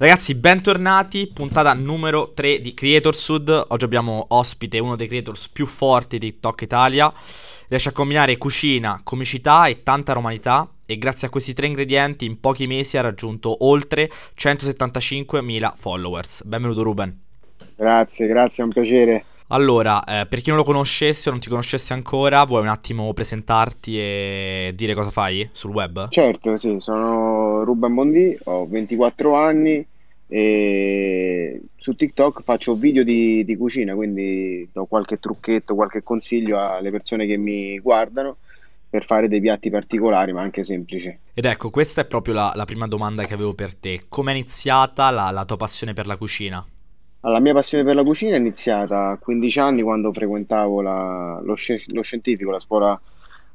Ragazzi, bentornati, puntata numero 3 di Creator Sud. Oggi abbiamo ospite uno dei creators più forti di TikTok Italia. Riesce a combinare cucina, comicità e tanta romanità e grazie a questi tre ingredienti in pochi mesi ha raggiunto oltre 175.000 followers. Benvenuto Ruben. Grazie, grazie, è un piacere. Allora, eh, per chi non lo conoscesse o non ti conoscesse ancora, vuoi un attimo presentarti e dire cosa fai sul web? Certo, sì, sono Ruben Bondi, ho 24 anni e su TikTok faccio video di, di cucina, quindi do qualche trucchetto, qualche consiglio alle persone che mi guardano per fare dei piatti particolari, ma anche semplici. Ed ecco, questa è proprio la, la prima domanda che avevo per te. Come è iniziata la, la tua passione per la cucina? La mia passione per la cucina è iniziata a 15 anni quando frequentavo la- lo, sci- lo scientifico, la scuola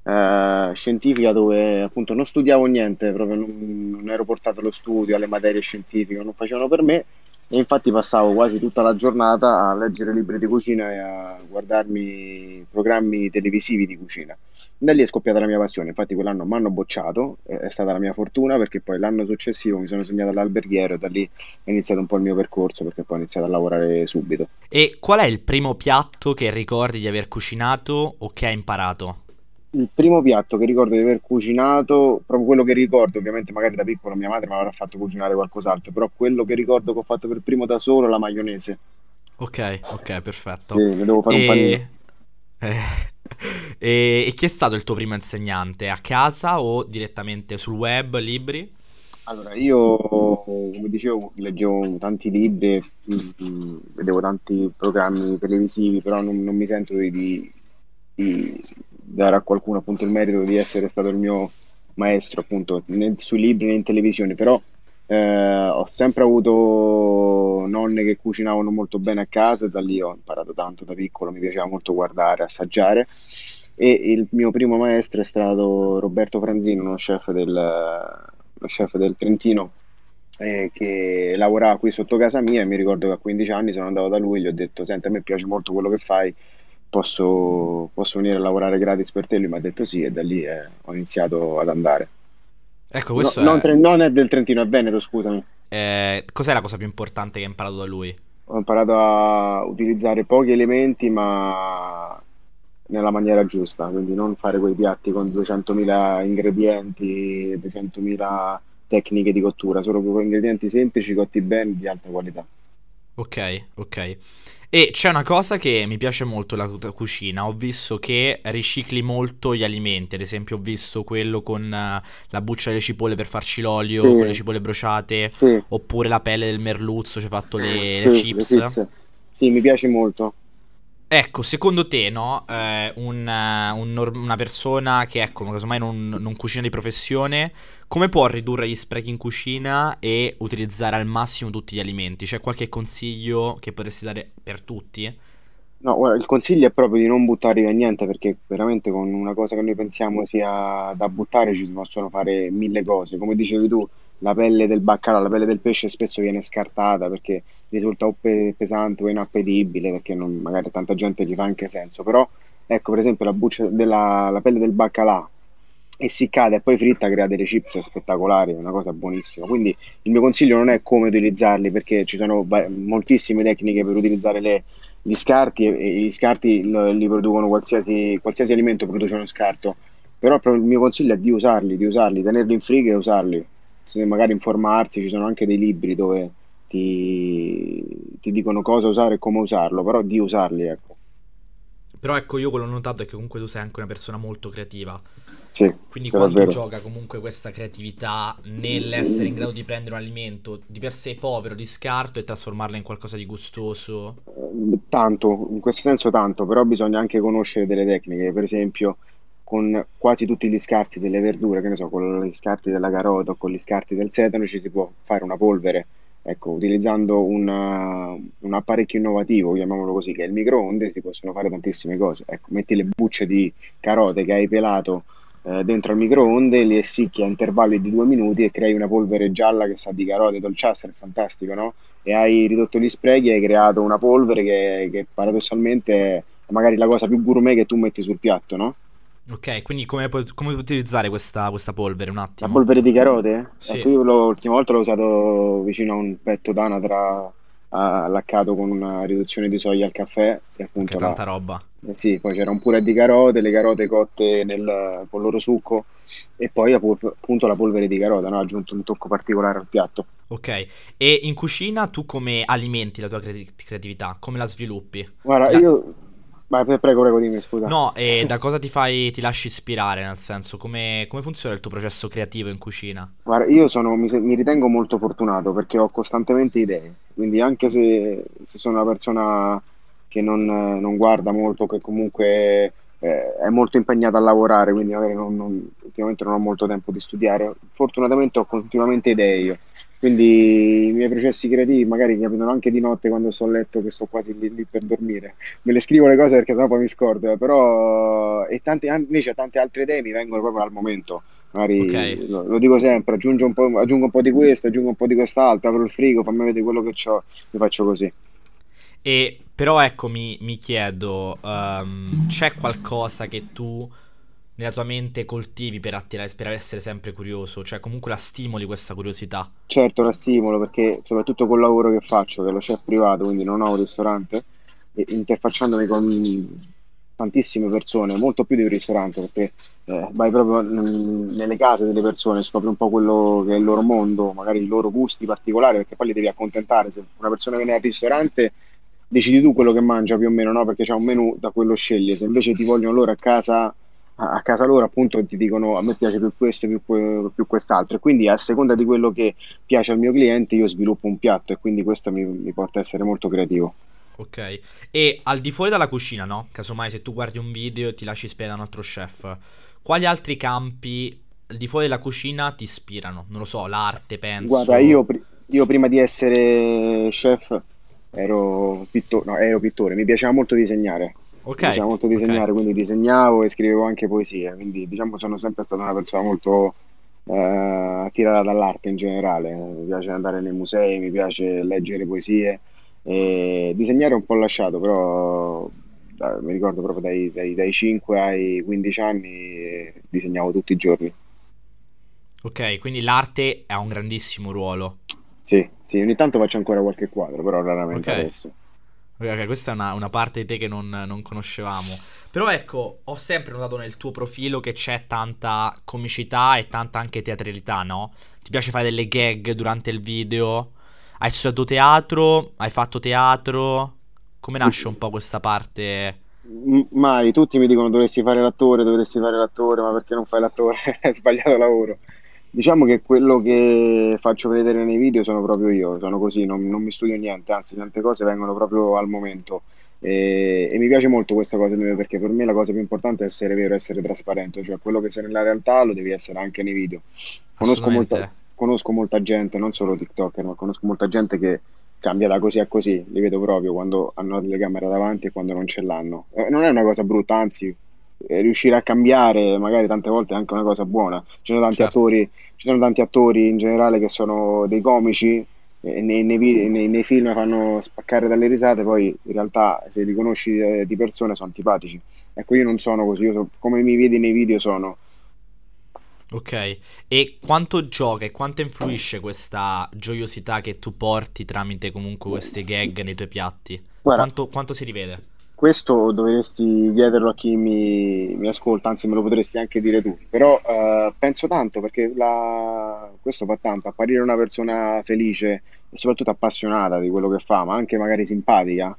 eh, scientifica dove appunto non studiavo niente, proprio non, non ero portato allo studio, alle materie scientifiche, non facevano per me e infatti passavo quasi tutta la giornata a leggere libri di cucina e a guardarmi programmi televisivi di cucina. Da lì è scoppiata la mia passione, infatti quell'anno mi hanno bocciato, è stata la mia fortuna perché poi l'anno successivo mi sono segnato all'alberghiero e da lì è iniziato un po' il mio percorso perché poi ho iniziato a lavorare subito. E qual è il primo piatto che ricordi di aver cucinato o che hai imparato? Il primo piatto che ricordo di aver cucinato, proprio quello che ricordo, ovviamente magari da piccolo mia madre mi avrà fatto cucinare qualcos'altro, però quello che ricordo che ho fatto per primo da solo è la maionese. Ok, ok, perfetto. Sì, mi devo fare un panino. E... eh, e... e chi è stato il tuo primo insegnante? A casa o direttamente sul web, libri? Allora, io, come dicevo, leggevo tanti libri, mm, vedevo tanti programmi televisivi, però non, non mi sento di- di dare a qualcuno appunto il merito di essere stato il mio maestro appunto né sui libri né in televisione, però eh, ho sempre avuto nonne che cucinavano molto bene a casa e da lì ho imparato tanto da piccolo, mi piaceva molto guardare, assaggiare. E il mio primo maestro è stato Roberto Franzino, uno chef del, uno chef del Trentino eh, che lavorava qui sotto casa mia e mi ricordo che a 15 anni sono andato da lui e gli ho detto senti a me piace molto quello che fai posso, posso venire a lavorare gratis per te? Lui mi ha detto sì e da lì eh, ho iniziato ad andare. Ecco, No- questo non, è... Tre- non è del Trentino, è Veneto, scusami. eh, cos'è la cosa più importante che hai imparato da lui? Ho imparato a utilizzare pochi elementi ma nella maniera giusta, quindi non fare quei piatti con 200.000 ingredienti, 200.000 tecniche di cottura, solo con ingredienti semplici cotti bene di alta qualità. Ok, ok. E c'è una cosa che mi piace molto tua cucina. Ho visto che ricicli molto gli alimenti. Ad esempio, ho visto quello con eh, la buccia delle cipolle per farci l'olio, con le Sì, cipolle bruciate, sì, oppure la pelle del merluzzo, ci hai fatto le, le sì, le chips. chips. Sì, mi piace molto. Ecco, secondo te, no? Eh, un, eh, un una persona che, ecco, casomai non, non cucina di professione, come può ridurre gli sprechi in cucina e utilizzare al massimo tutti gli alimenti? C'è qualche consiglio che potresti dare per tutti? No, guarda, il consiglio è proprio di non buttare via niente perché veramente con una cosa che noi pensiamo sia da buttare ci si possono fare mille cose. Come dicevi tu, la pelle del baccalà, la pelle del pesce spesso viene scartata perché risulta o pe- pesante o inappetibile perché non- magari tanta gente gli fa anche senso. Però, ecco, per esempio, la buccia della la pelle del baccalà essiccata e poi fritta crea delle chips spettacolari, è una cosa buonissima. Quindi il mio consiglio non è come utilizzarli perché ci sono va- moltissime tecniche per utilizzare le gli scarti e, e gli scarti li producono qualsiasi, qualsiasi alimento produce uno scarto, però il mio consiglio è di usarli, di usarli, tenerli in frigo e usarli. Magari informarsi, ci sono anche dei libri dove ti, ti dicono cosa usare e come usarlo, però di usarli, ecco. Però ecco, io quello che ho notato è che comunque tu sei anche una persona molto creativa. Sì, Quindi vero. gioca comunque questa creatività nell'essere in grado di prendere un alimento di per sé povero, di scarto e trasformarlo in qualcosa di gustoso? Eh, Tanto, in questo senso tanto, però bisogna anche conoscere delle tecniche, per esempio con quasi tutti gli scarti delle verdure, che ne so, con gli scarti della carota o con gli scarti del sedano ci si può fare una polvere, ecco, utilizzando una- un apparecchio innovativo, chiamiamolo così, che è il microonde, si possono fare tantissime cose. Ecco, metti le bucce di carote che hai pelato eh, dentro al microonde, li essicchi a intervalli di due minuti e crei una polvere gialla che sa di carote, dolciastra, è fantastico, no? e hai ridotto gli sprechi e hai creato una polvere che, che paradossalmente è magari la cosa più gourmet che tu metti sul piatto, no? Ok, quindi come puoi, come utilizzare questa, questa polvere un La attimo? polvere di carote? Sì, Ecco, io l'ultima volta l'ho usato vicino a un petto d'anatra ah, laccato con una riduzione di soia al caffè e appunto la, tanta roba. eh sì, poi c'era un purè di carote, le carote cotte nel, con il loro succo e poi appu- appunto la polvere di carota, no? Ha aggiunto un tocco particolare al piatto. Ok, e in cucina tu come alimenti la tua creati- creatività? Come la sviluppi? Guarda, la- io... Vai, pre- prego, prego, dimmi, scusa. No, e da cosa ti fai, ti lasci ispirare, nel senso, come, come funziona il tuo processo creativo in cucina? Guarda, io sono, mi, mi ritengo molto fortunato perché ho costantemente idee, quindi anche se, se sono una persona che non, non guarda molto, che comunque eh, è molto impegnata a lavorare, quindi magari non, non- ultimamente non ho molto tempo di studiare, fortunatamente ho continuamente idee io, quindi i miei processi creativi magari capitano anche di notte quando sto a letto che sto quasi lì, lì per dormire, me le scrivo le cose perché sennò poi mi scordo, eh, però e tante, invece tante altre idee mi vengono proprio al momento. Magari lo, lo dico sempre, aggiungo un po', aggiungo un po' di questo, aggiungo un po' di quest'altro, apro il frigo, fammi vedere quello che ho, mi faccio così. e però ecco, mi, mi chiedo, ehm, c'è qualcosa che tu nella tua mente coltivi per attirare, per essere sempre curioso? Cioè, comunque la stimoli questa curiosità? Certo, la stimolo perché soprattutto col lavoro che faccio, che lo chef privato, quindi non ho un ristorante, e interfacciandomi con tantissime persone, molto più di un ristorante, perché eh, vai proprio mm, nelle case delle persone, scopri un po' quello che è il loro mondo, magari i loro gusti particolari, perché poi li devi accontentare. Se una persona viene al ristorante, decidi tu quello che mangia più o meno, no? Perché c'è un menù, da quello scegli. Se invece ti vogliono loro a casa, a casa loro, appunto, ti dicono a me piace più questo, più, più quest'altro. E quindi a seconda di quello che piace al mio cliente, io sviluppo un piatto e quindi questo mi, mi porta a essere molto creativo. Ok, e al di fuori dalla cucina, no? Casomai se tu guardi un video e ti lasci ispirare da un altro chef, quali altri campi al di fuori della cucina ti ispirano? Non lo so, l'arte, Guarda, io, penso. pri- io prima di essere chef ero pittore, no, ero pittore, mi piaceva molto disegnare. Ok, Mi piaceva molto disegnare, quindi disegnavo e scrivevo anche poesie, quindi diciamo sono sempre stata una persona molto eh, attirata dall'arte in generale. Mi piace andare nei musei, mi piace leggere poesie e disegnare un po' lasciato, però da- mi ricordo proprio dai, dai- dai 5 ai 15 anni eh, disegnavo tutti i giorni. ok, quindi l'arte ha un grandissimo ruolo. Sì, sì, ogni tanto faccio ancora qualche quadro, però raramente adesso. ok, questa è una, una parte di te che non, non conoscevamo. Però ecco, ho sempre notato nel tuo profilo che c'è tanta comicità e tanta anche teatralità, no? Ti piace fare delle gag durante il video? Hai studiato teatro? Hai fatto teatro? Come nasce un po' questa parte? Mai, tutti mi dicono dovresti fare l'attore, dovresti fare l'attore, ma perché non fai l'attore? Hai sbagliato lavoro. Diciamo che quello che faccio vedere nei video sono proprio io, sono così, non, non mi studio niente, anzi tante cose vengono proprio al momento. E, e mi piace molto questa cosa perché per me la cosa più importante è essere vero, essere trasparente, cioè quello che sei nella realtà lo devi essere anche nei video. Conosco molta, conosco molta gente, non solo TikToker, ma conosco molta gente che cambia da così a così, li vedo proprio quando hanno la telecamera davanti e quando non ce l'hanno. Eh, non è una cosa brutta, anzi, riuscire a cambiare magari tante volte è anche una cosa buona. Ci sono tanti Certo. attori, ci sono tanti attori in generale che sono dei comici e nei, nei nei- nei film fanno spaccare dalle risate, poi in realtà se li conosci eh, di persona sono antipatici. Ecco, io non sono così, io so- come mi vedi nei video sono. Ok, e quanto gioca e quanto influisce questa gioiosità che tu porti tramite comunque queste gag nei tuoi piatti? Guarda, Quanto, quanto si rivede? Questo dovresti chiederlo a chi mi, mi ascolta, anzi me lo potresti anche dire tu, però eh, penso tanto perché la- questo fa tanto, apparire una persona felice e soprattutto appassionata di quello che fa, ma anche magari simpatica,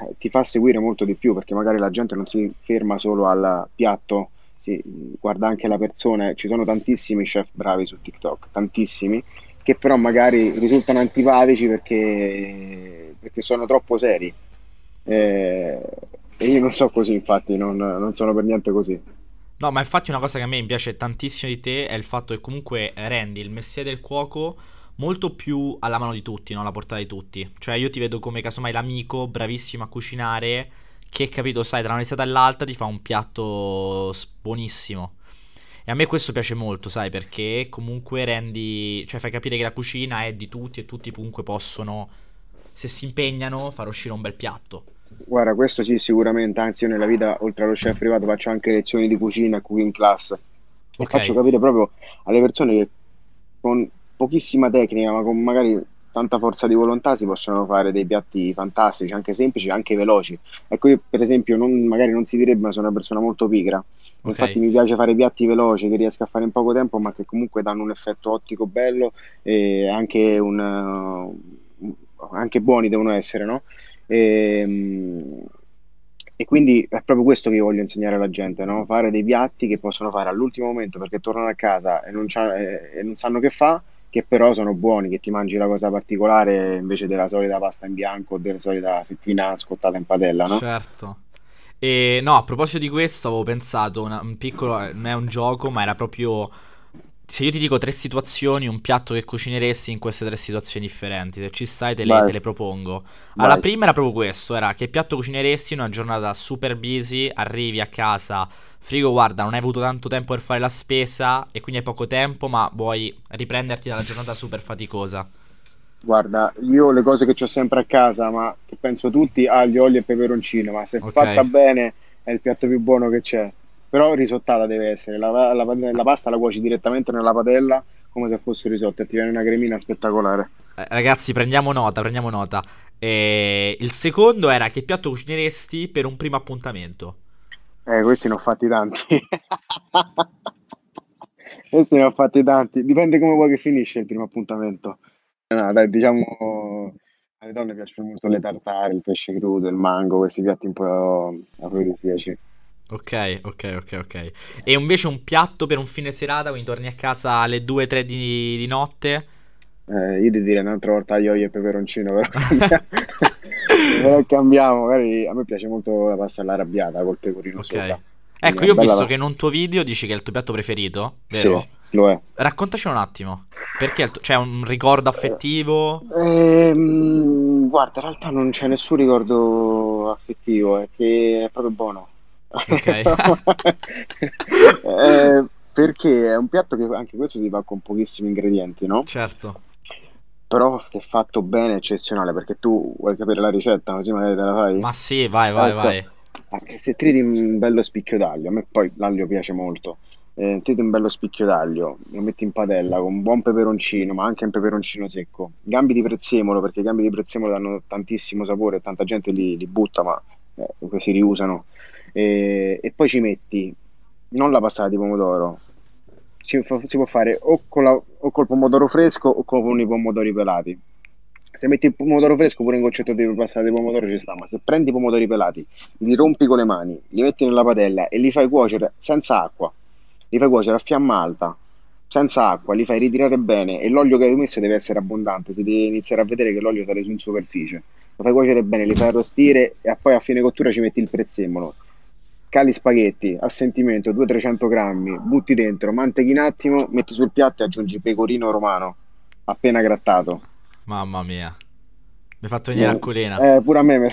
eh, ti fa seguire molto di più perché magari la gente non si ferma solo al piatto, si guarda anche la persona. Ci sono tantissimi chef bravi su TikTok, tantissimi, che però magari risultano antipatici perché, perché sono troppo seri. Eh, E io non so così, infatti, non, non sono per niente così. No, ma infatti una cosa che a me piace tantissimo di te è il fatto che comunque rendi il mestiere del cuoco molto più alla mano di tutti, no? Alla portata di tutti. Cioè io ti vedo come casomai l'amico bravissimo a cucinare che, capito, sai, tra una risata e l'altra ti fa un piatto buonissimo. E a me questo piace molto, sai, perché comunque rendi, cioè fai capire che la cucina è di tutti e tutti comunque possono, se si impegnano, far uscire un bel piatto. Guarda, questo sì, sicuramente, anzi io nella vita, oltre allo chef privato, faccio anche lezioni di cucina e cooking class e Ok, faccio capire proprio alle persone che con pochissima tecnica, ma con magari tanta forza di volontà si possono fare dei piatti fantastici, anche semplici, anche veloci. Ecco, io per esempio, non- magari non si direbbe, ma sono una persona molto pigra. ok, Infatti mi piace fare piatti veloci che riesco a fare in poco tempo, ma che comunque danno un effetto ottico bello e anche, un, anche buoni devono essere, no? E, mm, e quindi è proprio questo che io voglio insegnare alla gente, no? Fare dei piatti che possono fare all'ultimo momento perché tornano a casa e non, e- non sanno che fa, che però sono buoni, che ti mangi la cosa particolare invece della solita pasta in bianco o della solita fettina scottata in padella, no? certo. E no, a proposito di questo, avevo pensato una- un piccolo, non è un gioco, ma era proprio se io ti dico tre situazioni, un piatto che cucineresti in queste tre situazioni differenti, se ci stai te le, te le propongo. Allora, la prima era proprio questo, era che piatto cucineresti in una giornata super busy, arrivi a casa, frigo, guarda, non hai avuto tanto tempo per fare la spesa e quindi hai poco tempo, ma vuoi riprenderti dalla giornata super faticosa. Guarda, io le cose che ho sempre a casa, ma che penso tutti, aglio, olio e peperoncino, ma se Ok, fatta bene è il piatto più buono che c'è. Però risottata deve essere, la, la- la pasta la cuoci direttamente nella padella come se fosse risotto e ti viene una cremina spettacolare. Eh, ragazzi, prendiamo nota, prendiamo nota. E il secondo era che piatto cucineresti per un primo appuntamento. Eh, questi ne ho fatti tanti. Questi ne ho fatti tanti. Dipende come vuoi che finisce il primo appuntamento. No, dai, diciamo, alle donne piacciono molto le tartare, il pesce crudo, il mango, questi piatti un po' afrodisiaci. Ok, ok, ok, ok. E invece un piatto per un fine serata, quindi torni a casa alle 2-3 di, di notte. Eh, io ti direi un'altra volta aglio e peperoncino, però, però cambiamo. Magari a me piace molto la pasta all'arrabbiata col pecorino Ok. sopra. Ecco, io ho visto bella... che in un tuo video dici che è il tuo piatto preferito, Sì, vero? lo è. Raccontaci un attimo. Perché tuo- c'è un ricordo affettivo? Ehm, guarda, in realtà non c'è nessun ricordo affettivo, è che è proprio buono. Ok. Eh, perché è un piatto che anche questo si fa con pochissimi ingredienti, no? Certo. Però se fatto bene è eccezionale, perché tu vuoi sapere la ricetta, così magari te la fai? Ma sì, vai, vai, Ecco, vai. anche se triti un bello spicchio d'aglio, a me poi l'aglio piace molto. Eh, triti un bello spicchio d'aglio, lo metti in padella con un buon peperoncino, ma anche un peperoncino secco. Gambi di prezzemolo, perché i gambi di prezzemolo danno tantissimo sapore, e tanta gente li, li butta, ma eh, si riusano. E, e poi ci metti non la passata di pomodoro, si, si può fare o, la- o col pomodoro fresco o con i pomodori pelati. Se metti il pomodoro fresco, pure un goccetto di passata di pomodoro ci sta, ma se prendi i pomodori pelati, li rompi con le mani, li metti nella padella e li fai cuocere senza acqua, li fai cuocere a fiamma alta, senza acqua, li fai ritirare bene e l'olio che hai messo deve essere abbondante, si deve iniziare a vedere che l'olio sale su in superficie. Lo fai cuocere bene, li fai arrostire e poi a fine cottura ci metti il prezzemolo. Cali spaghetti a sentimento 200-300 grammi, butti dentro, manteghi un attimo, metti sul piatto e aggiungi pecorino romano appena grattato. Mamma mia. Mi hai fatto venire Eh, l'acquolina. eh, pure a me.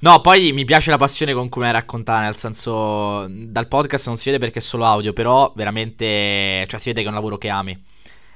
No, poi mi piace la passione con cui me la raccontare, nel senso, dal podcast non si vede perché è solo audio, però veramente, cioè si vede che è un lavoro che ami.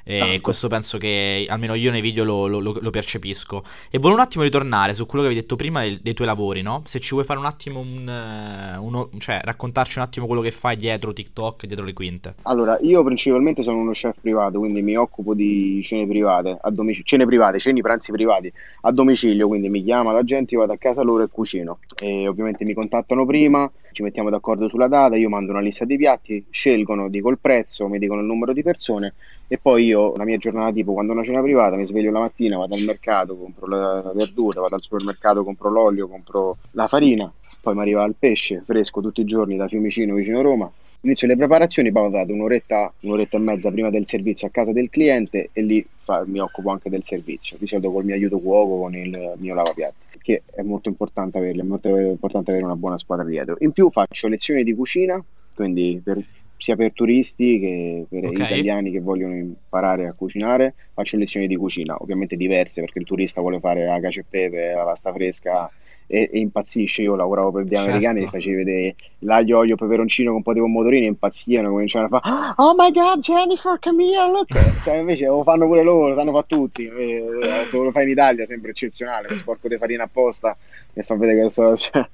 E Tanto. questo penso che almeno io nei video lo, lo- lo- percepisco. E volevo un attimo ritornare su quello che avevi detto prima dei, dei tuoi lavori, no? Se ci vuoi fare un attimo un, eh, uno- cioè raccontarci un attimo quello che fai dietro TikTok, dietro le quinte. Allora, io principalmente sono uno chef privato, quindi mi occupo di cene private, a domicilio, cene private, ceni, pranzi privati a domicilio, quindi mi chiama la gente, io vado a casa loro e cucino. E ovviamente mi contattano prima, ci mettiamo d'accordo sulla data, io mando una lista di piatti, scelgono, dico il prezzo, mi dicono il numero di persone e poi io, la mia giornata tipo, quando ho una cena privata, mi sveglio la mattina, vado al mercato, compro la verdura, vado al supermercato, compro l'olio, compro la farina, poi mi arriva il pesce fresco tutti i giorni da Fiumicino vicino Roma. Inizio le preparazioni, poi vado un'oretta, un'oretta e mezza prima del servizio a casa del cliente e lì fa- mi occupo anche del servizio, di solito col mio aiuto cuoco, con il mio lavapiatti, perché è molto importante averli, è molto importante avere una buona squadra dietro. In più faccio lezioni di cucina, quindi per- sia per turisti che per Ok? italiani che vogliono imparare a cucinare, faccio lezioni di cucina, ovviamente diverse perché il turista vuole fare la cacio e pepe, la pasta fresca e, e impazzisce. Io lavoravo per americani certo. e facevi vedere l'aglio, olio, peperoncino con un po' di pomodorini e impazzivano, cominciavano a fare Oh my god, Jennifer, come here, look! Cioè, invece lo fanno pure loro, lo sanno fa tutti. Se lo fai in Italia sembra eccezionale, sporco di farina apposta e fa vedere che sto... Cioè,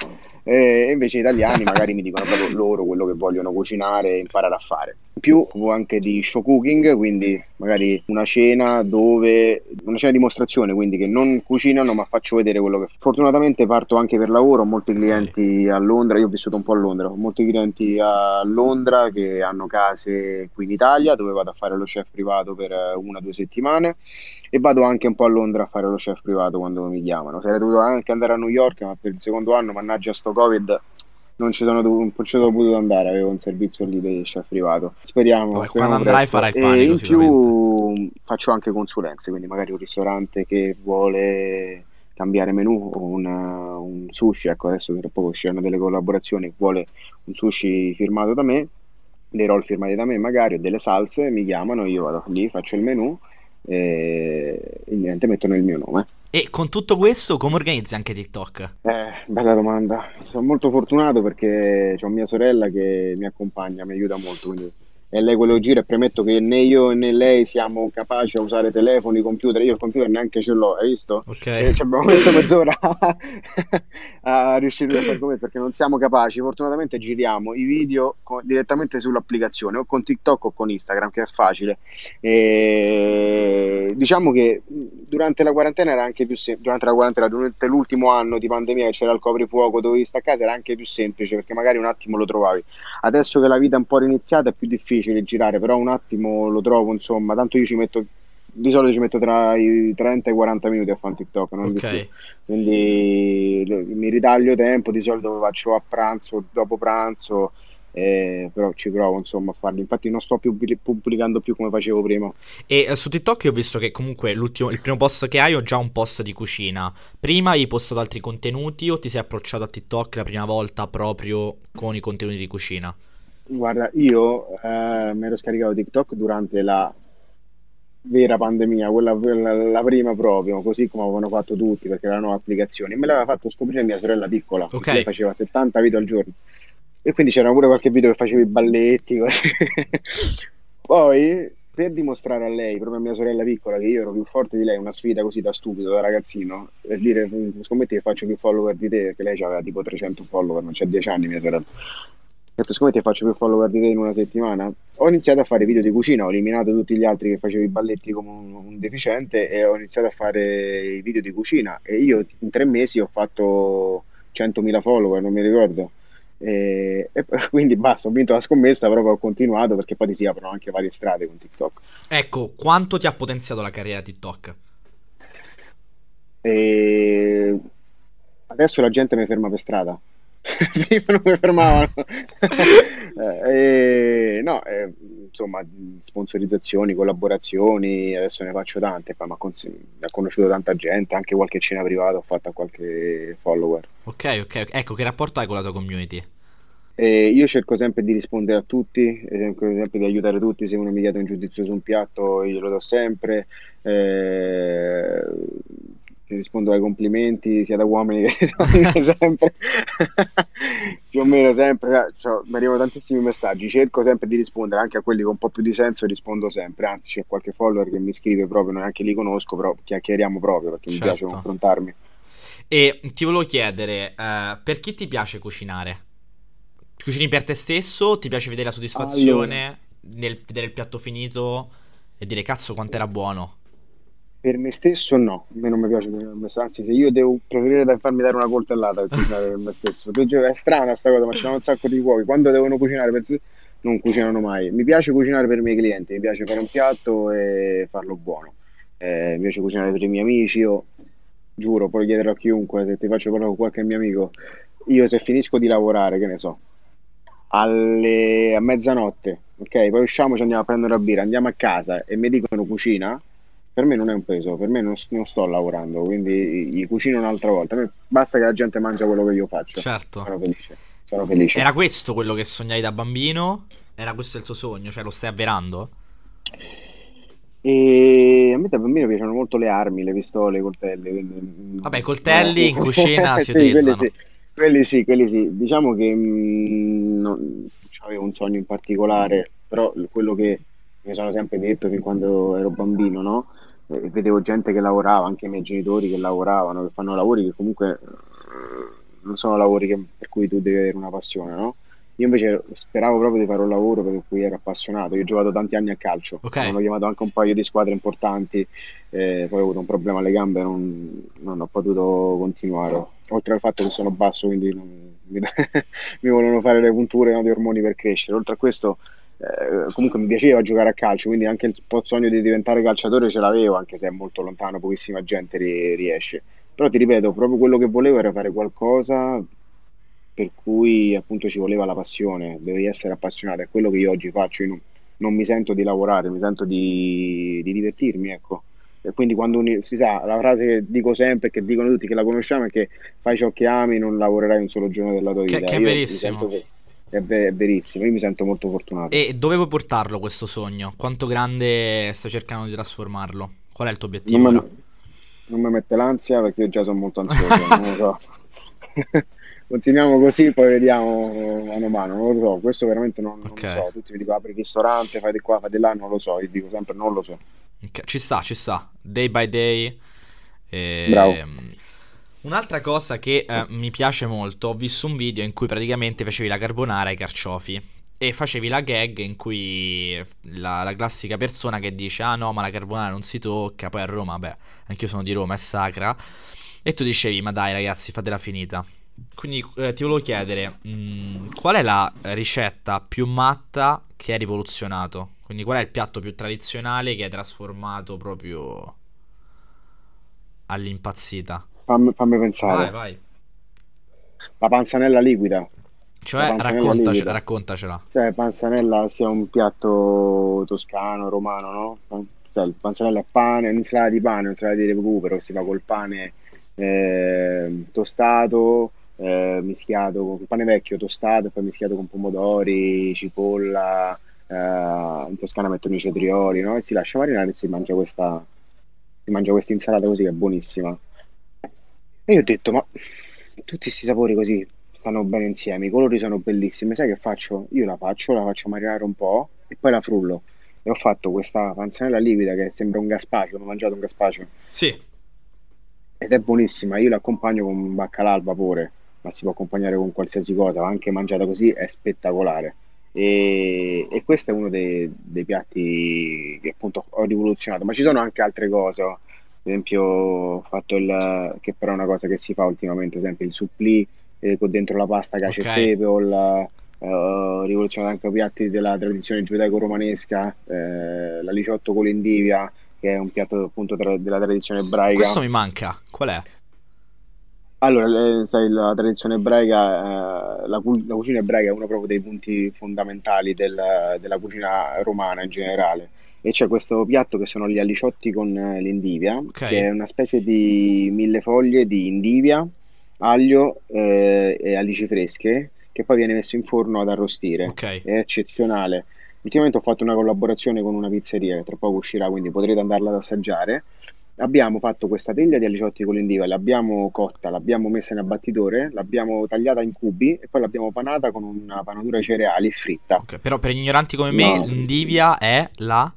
e invece gli italiani magari mi dicono proprio loro quello che vogliono cucinare e imparare a fare. In più anche di show cooking, quindi magari una cena dove una cena dimostrazione, quindi che non cucinano ma faccio vedere quello che fortunatamente parto anche per lavoro, ho molti clienti a Londra, io ho vissuto un po' a Londra, ho molti clienti a Londra che hanno case qui in Italia dove vado a fare lo chef privato per una o due settimane e vado anche un po' a Londra a fare lo chef privato quando mi chiamano. Sarei dovuto anche andare a New York, ma per il secondo anno, mannaggia sto Covid, non ci sono, non ci sono potuto andare, avevo un servizio lì di chef privato. Speriamo. Vabbè, speriamo quando andrai farai il panico, E in più faccio anche consulenze, quindi magari un ristorante che vuole cambiare menù o una, un sushi, ecco adesso tra poco usciranno delle collaborazioni, vuole un sushi firmato da me, dei roll firmati da me magari, o delle salse, mi chiamano, io vado lì, faccio il menù e, e niente, mettono il mio nome. E con tutto questo come organizzi anche TikTok? Eh, bella domanda. Sono molto fortunato perché ho mia sorella che mi accompagna, mi aiuta molto, quindi è lei quello gira e premetto che né io né lei siamo capaci a usare telefoni, computer, io il computer neanche ce l'ho, hai visto? Ok. E ci abbiamo messo mezz'ora a riuscire a fare come perché non siamo capaci, fortunatamente giriamo i video direttamente sull'applicazione o con TikTok o con Instagram che è facile. E diciamo che durante la quarantena era anche più semplice, durante la quarantena, durante l'ultimo anno di pandemia che c'era il coprifuoco, dovevi casa, era anche più semplice perché magari un attimo lo trovavi. Adesso che la vita è un po' riniziata è più difficile difficile girare, però un attimo lo trovo, insomma, tanto io ci metto di solito ci metto tra i 30 e i 40 minuti a fare un TikTok, non okay. Quindi mi ritaglio tempo, di solito lo faccio a pranzo, dopo pranzo, eh, però ci provo insomma a farlo. Infatti non sto più pubblicando più come facevo prima. E eh, su TikTok ho visto che comunque il primo post che hai ho già un post di cucina. Prima hai postato altri contenuti o ti sei approcciato a TikTok la prima volta proprio con i contenuti di cucina? Guarda, io eh, mi ero scaricato TikTok durante la vera pandemia, quella, quella- la prima proprio, così come avevano fatto tutti, perché era una nuova applicazione. Me l'aveva fatto scoprire mia sorella piccola, Ok. lei faceva 70 video al giorno. E quindi c'era pure qualche video che facevo i balletti. Poi, per dimostrare a lei, proprio a mia sorella piccola, che io ero più forte di lei, una sfida così da stupido, da ragazzino, per dire, scommetti che faccio più follower di te, perché lei aveva tipo 300 follower, non c'ha 10 anni mia sorella detto, siccome ti faccio più follower di te in una settimana, ho iniziato a fare video di cucina, ho eliminato tutti gli altri che facevo i balletti come un, un deficiente e ho iniziato a fare i video di cucina e io in tre mesi ho fatto 100.000 follower, non mi ricordo. E, e, quindi basta, ho vinto la scommessa, però ho continuato perché poi ti si aprono anche varie strade con TikTok. Ecco, quanto ti ha potenziato la carriera TikTok? E adesso la gente mi ferma per strada prima non mi fermavano. eh, no, eh, insomma, sponsorizzazioni, collaborazioni, adesso ne faccio tante, ma cons- ha conosciuto tanta gente, anche qualche cena privata ho fatto a qualche follower. Ok, ok, ecco, che rapporto hai con la tua community? Eh, io cerco sempre di rispondere a tutti, cerco sempre di aiutare tutti, se uno mi chiede un giudizio su un piatto io glielo do sempre. Eh, rispondo ai complimenti sia da uomini che da donne sempre più o meno sempre cioè, mi arrivano tantissimi messaggi cerco sempre di rispondere anche a quelli con un po' più di senso rispondo sempre anzi c'è qualche follower che mi scrive proprio neanche li conosco però chiacchieriamo proprio perché certo. mi piace certo. confrontarmi e ti volevo chiedere uh, per chi ti piace cucinare? cucini per te stesso? ti piace vedere la soddisfazione allora. nel vedere il piatto finito e dire cazzo quanto era buono per me stesso no, a me non mi piace anzi se io devo preferire da farmi dare una coltellata per cucinare per me stesso, è strana sta cosa ma c'è un sacco di cuochi, quando devono cucinare per sé non cucinano mai, mi piace cucinare per i miei clienti, mi piace fare un piatto e farlo buono, eh, mi piace cucinare per i miei amici, io giuro, puoi chiedere a chiunque, se ti faccio parlare con qualche mio amico, io se finisco di lavorare, che ne so, alle, a mezzanotte, ok, poi usciamo, ci andiamo a prendere una birra, andiamo a casa e mi dicono cucina, per me non è un peso, per me non, non, sto lavorando, quindi gli cucino un'altra volta. Basta che la gente mangia quello che io faccio. Certo. Sono felice. Sono felice. Era questo quello che sognavi da bambino? Era questo il tuo sogno? Cioè lo stai avverando? E a me da bambino piacciono molto le armi, le pistole, i coltelli, quindi Vabbè, i mm, coltelli in cucina si Sì, quelli utilizzano. sì, quelli sì, quelli sì. Diciamo che mm, non avevo un sogno in particolare, però quello che mi sono sempre detto fin quando ero bambino, no? Eh, vedevo gente che lavorava, anche i miei genitori che lavoravano, che fanno lavori che comunque eh, non sono lavori che- per cui tu devi avere una passione, no? Io invece speravo proprio di fare un lavoro per cui ero appassionato. Io ho giocato tanti anni a calcio, Ok? mi hanno chiamato anche un paio di squadre importanti, eh, poi ho avuto un problema alle gambe e non, non ho potuto continuare. Oltre al fatto che sono basso, quindi non- mi, mi volevano fare le punture, no, di ormoni per crescere. Oltre a questo, eh, comunque mi piaceva giocare a calcio, quindi anche il sogno di diventare calciatore ce l'avevo, anche se è molto lontano, pochissima gente ri- riesce. Però ti ripeto, proprio quello che volevo era fare qualcosa per cui appunto ci voleva la passione, devi essere appassionato, è quello che io oggi faccio, io non, non mi sento di lavorare, mi sento di, di divertirmi, ecco. E quindi quando uni- si sa, la frase che dico sempre, che dicono tutti che la conosciamo, è che fai ciò che ami, non lavorerai un solo giorno della tua Che, vita. che è Io mi sento verissimo. che è, ve- è verissimo, io mi sento molto fortunato. E dove vuoi portarlo questo sogno? Quanto grande stai cercando di trasformarlo? Qual è il tuo Non obiettivo ora? mi, non mi mette l'ansia perché io già sono molto ansioso, non lo so. Continuiamo così, poi vediamo mano a mano, non lo so, questo veramente non, non lo so. Tutti mi dicono apri il ristorante, fai di qua, fai di là, non lo so, io dico sempre non lo so. ok, ci sta, ci sta. Day by day. Bravo. Un'altra cosa che eh, mi piace molto, ho visto un video in cui praticamente facevi la carbonara ai carciofi e facevi la gag in cui la, la classica persona che dice ah no ma la carbonara non si tocca, poi a Roma, beh, anch'io sono di Roma, è sacra, e tu dicevi ma dai ragazzi fatela finita. Quindi eh, ti volevo chiedere, mh, qual è la ricetta più matta che hai rivoluzionato? Quindi qual è il piatto più tradizionale che hai trasformato proprio all'impazzita? Fammi, fammi Vai, pensare, vai. la panzanella liquida, Cioè, raccontacela, raccontacela. Cioè, panzanella sia un piatto toscano, romano, no? Cioè, panzanella è pane, un'insalata di pane, un'insalata di recupero si fa col pane eh, tostato, eh, mischiato con il pane vecchio tostato e poi mischiato con pomodori, cipolla, eh, in Toscana mettono i cetrioli, no? E si lascia marinare e si mangia questa, si mangia questa insalata così che è buonissima. E io ho detto, ma tutti questi sapori così stanno bene insieme, i colori sono bellissimi, sai che faccio? Io la faccio, la faccio marinare un po' e poi la frullo. E ho fatto questa panzanella liquida che sembra un gazpacio, ho mangiato un gazpacio Sì, ed è buonissima. Io l'accompagno con un baccalà al vapore, ma si può accompagnare con qualsiasi cosa, anche mangiata così è spettacolare. E, e questo è uno dei, dei piatti che appunto ho rivoluzionato, ma ci sono anche altre cose. Ad esempio, ho fatto il che però è una cosa che si fa ultimamente, ad esempio il supplì eh, con dentro la pasta cacio ok. e pepe, o la, eh, rivoluzionato anche piatti della tradizione giudaico-romanesca, eh, l'aliciotto con l'indivia, che è un piatto appunto tra- della tradizione Questo ebraica. mi manca. Qual è? Allora, le- sai, la tradizione ebraica, eh, la, cu- la cucina ebraica è uno proprio dei punti fondamentali del- della cucina romana in generale. E c'è questo piatto che sono gli aliciotti con eh, l'indivia, Ok, che è una specie di mille foglie di indivia, aglio eh, e alici fresche, che poi viene messo in forno ad arrostire. ok. È eccezionale. Ultimamente ho fatto una collaborazione con una pizzeria che tra poco uscirà, quindi potrete andarla ad assaggiare. Abbiamo fatto questa teglia di aliciotti con l'endiva, l'abbiamo cotta, l'abbiamo messa in abbattitore, l'abbiamo tagliata in cubi e poi l'abbiamo panata con una panatura di cereali fritta. Ok, però per gli ignoranti come me, No, l'indivia è la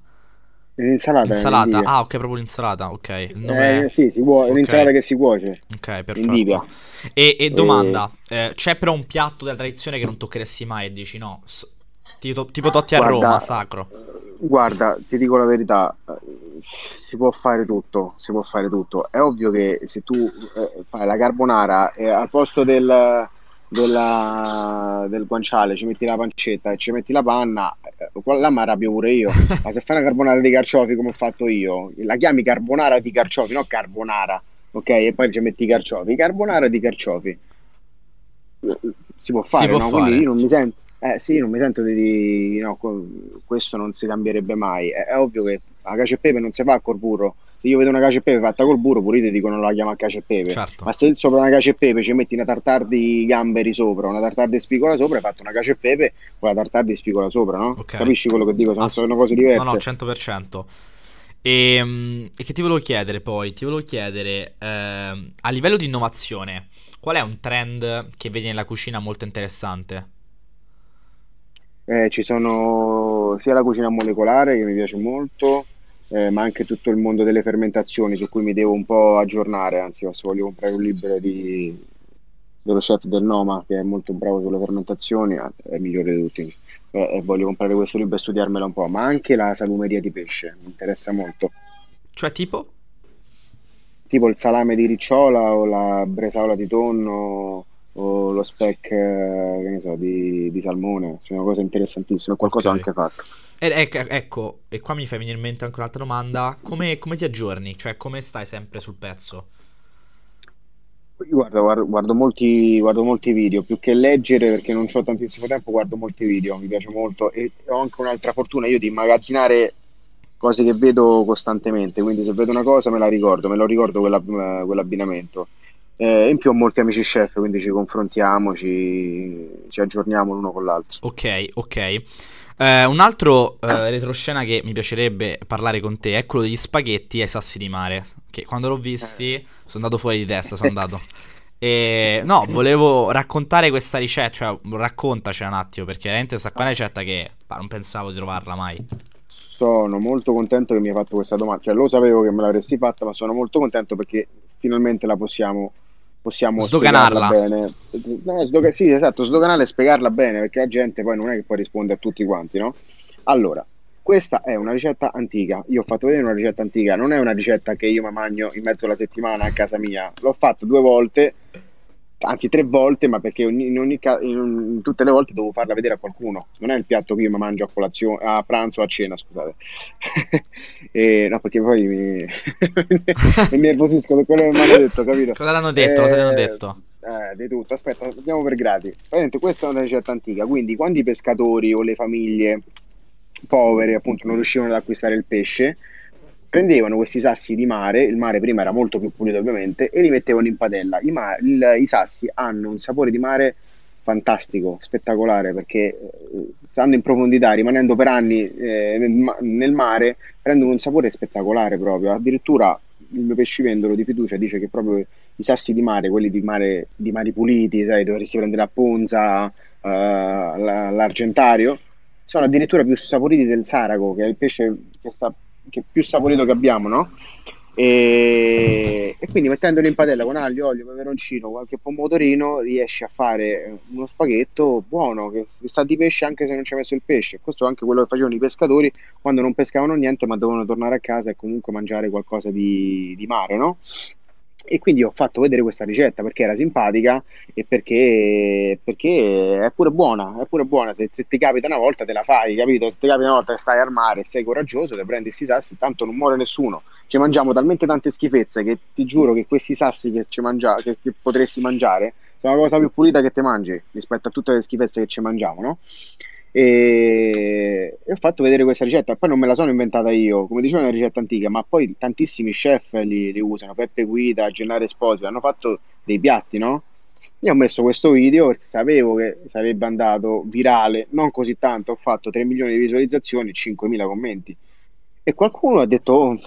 l'insalata insalata. nell'endivia. Ah, ok, proprio l'insalata. Ok, il nome Eh, sì, si cuoce, è un'insalata Ok, che si cuoce, ok, perfetto. E, e E... domanda, eh, c'è però un piatto della tradizione che non toccheresti mai e dici no, s- tipo, tipo Totti a Roma, Guarda, sacro. guarda, ti dico la verità, eh, si può fare tutto, si può fare tutto. È ovvio che se tu eh, fai la carbonara e al posto del, della- del guanciale ci metti la pancetta e ci metti la panna, eh, quella là mi arrabbio pure io. Ma se fai una carbonara di carciofi come ho fatto io, la chiami carbonara di carciofi, no carbonara, ok? E poi ci metti i carciofi, carbonara di carciofi si può Si fare, può no? Quindi io fare. non mi sento, eh, sì, non mi sento di, di- no, questo non si cambierebbe mai. È, è ovvio che la cacio e pepe non si fa col burro. Se io vedo una cacio e pepe fatta col burro, pure io ti dico non la chiamo cacio e pepe. Certo. Ma se sopra una cacio e pepe ci metti una tartare di gamberi sopra, una tartare di spigola sopra, hai fatto una cacio e pepe con la tartare di spigola sopra, no? Ok. Capisci quello che dico? Sono, Ass- sono cose no, no, diverse. 100%. E, mm, e che ti volevo chiedere poi? Ti volevo chiedere, eh, a livello di innovazione, qual è un trend che vedi nella cucina molto interessante? Eh, ci sono sia la cucina molecolare che mi piace molto, eh, ma anche tutto il mondo delle fermentazioni su cui mi devo un po' aggiornare, anzi adesso voglio comprare un libro di, dello chef del Noma che è molto bravo sulle fermentazioni, è il migliore di tutti, eh, voglio comprare questo libro e studiarmelo un po', ma anche la salumeria di pesce, mi interessa molto, Cioè, tipo? tipo il salame di ricciola o la bresaola di tonno o lo speck, eh, che ne so, di, di salmone, sono cose interessantissime, Ok. qualcosa ho anche fatto. E- ecco, ecco, e qua mi fai venire in mente anche un'altra domanda. Come, come ti aggiorni? Cioè, come stai sempre sul pezzo? Guarda, guardo, guardo molti, guardo molti video, più che leggere perché non ho tantissimo tempo, guardo molti video, mi piace molto e ho anche un'altra fortuna io di immagazzinare cose che vedo costantemente, quindi se vedo una cosa me la ricordo, me lo ricordo quella- eh, quell'abbinamento. Eh, in più ho molti amici chef, quindi ci confrontiamo, ci, ci aggiorniamo l'uno con l'altro. Ok, ok. Eh, un altro eh, retroscena che mi piacerebbe parlare con te è quello degli spaghetti ai sassi di mare. Che quando l'ho visti sono andato fuori di testa, sono andato. E no, volevo raccontare questa ricetta, cioè raccontacela un attimo, perché veramente sta qua una ricetta che bah, non pensavo di trovarla mai. Sono molto contento che mi hai fatto questa domanda, cioè lo sapevo che me l'avresti fatta, ma sono molto contento perché finalmente la possiamo, possiamo Sdoganarla. bene. No, sdoga- sì, esatto, sdoganarla e spiegarla bene, perché la gente poi non è che poi risponde a tutti quanti, no? Allora, questa è una ricetta antica, io ho fatto vedere una ricetta antica, non è una ricetta che io mi mangio in mezzo alla settimana a casa mia, l'ho fatto due volte, anzi tre volte, ma perché ogni- in, ogni ca- in, tutte le volte devo farla vedere a qualcuno, non è il piatto che io mi mangio a colazione, a pranzo o a cena, scusate. E, no, perché poi mi, mi nervosisco per quello che mi hanno detto, capito? Cosa l'hanno detto? Cosa ti hanno Eh, detto? eh, di tutto. Aspetta, andiamo per gradi. Praticamente questa è una ricetta antica, quindi quando i pescatori o le famiglie povere appunto non riuscivano ad acquistare il pesce, prendevano questi sassi di mare, il mare prima era molto più pulito ovviamente, e li mettevano in padella. I, ma- il- i sassi hanno un sapore di mare fantastico, spettacolare, perché eh, stando in profondità, rimanendo per anni eh, nel, ma- nel mare, prendono un sapore spettacolare proprio. Addirittura il mio pescivendolo di fiducia dice che proprio i sassi di mare, quelli di mare, di mari puliti, sai, dovresti prendere a Ponza, eh, la- l'Argentario, sono addirittura più saporiti del Sarago, che è il pesce che, sta, che più saporito che abbiamo, no? E, e quindi mettendolo in padella con aglio, olio, peperoncino, qualche pomodorino, riesci a fare uno spaghetto buono, che sa di pesce anche se non ci hai messo il pesce. Questo è anche quello che facevano i pescatori quando non pescavano niente, ma dovevano tornare a casa e comunque mangiare qualcosa di, di mare, no? E quindi ho fatto vedere questa ricetta perché era simpatica e perché, perché è pure buona, è pure buona. Se, se ti capita una volta te la fai, capito? Se ti capita una volta che stai al mare sei coraggioso, te prendi questi sassi, tanto non muore nessuno. Ci mangiamo talmente tante schifezze che ti giuro che questi sassi che, ci mangia- che, che potresti mangiare sono la cosa più pulita che ti mangi rispetto a tutte le schifezze che ci mangiamo, no? E, e ho fatto vedere questa ricetta. Poi non me la sono inventata io, come dicevo, è una ricetta antica, ma poi tantissimi chef li, li usano. Peppe Guida, Gennaro Esposito hanno fatto dei piatti, no? Io ho messo questo video perché sapevo che sarebbe andato virale, non così tanto, ho fatto 3 milioni di visualizzazioni, 5.000 commenti. E qualcuno ha detto, oh,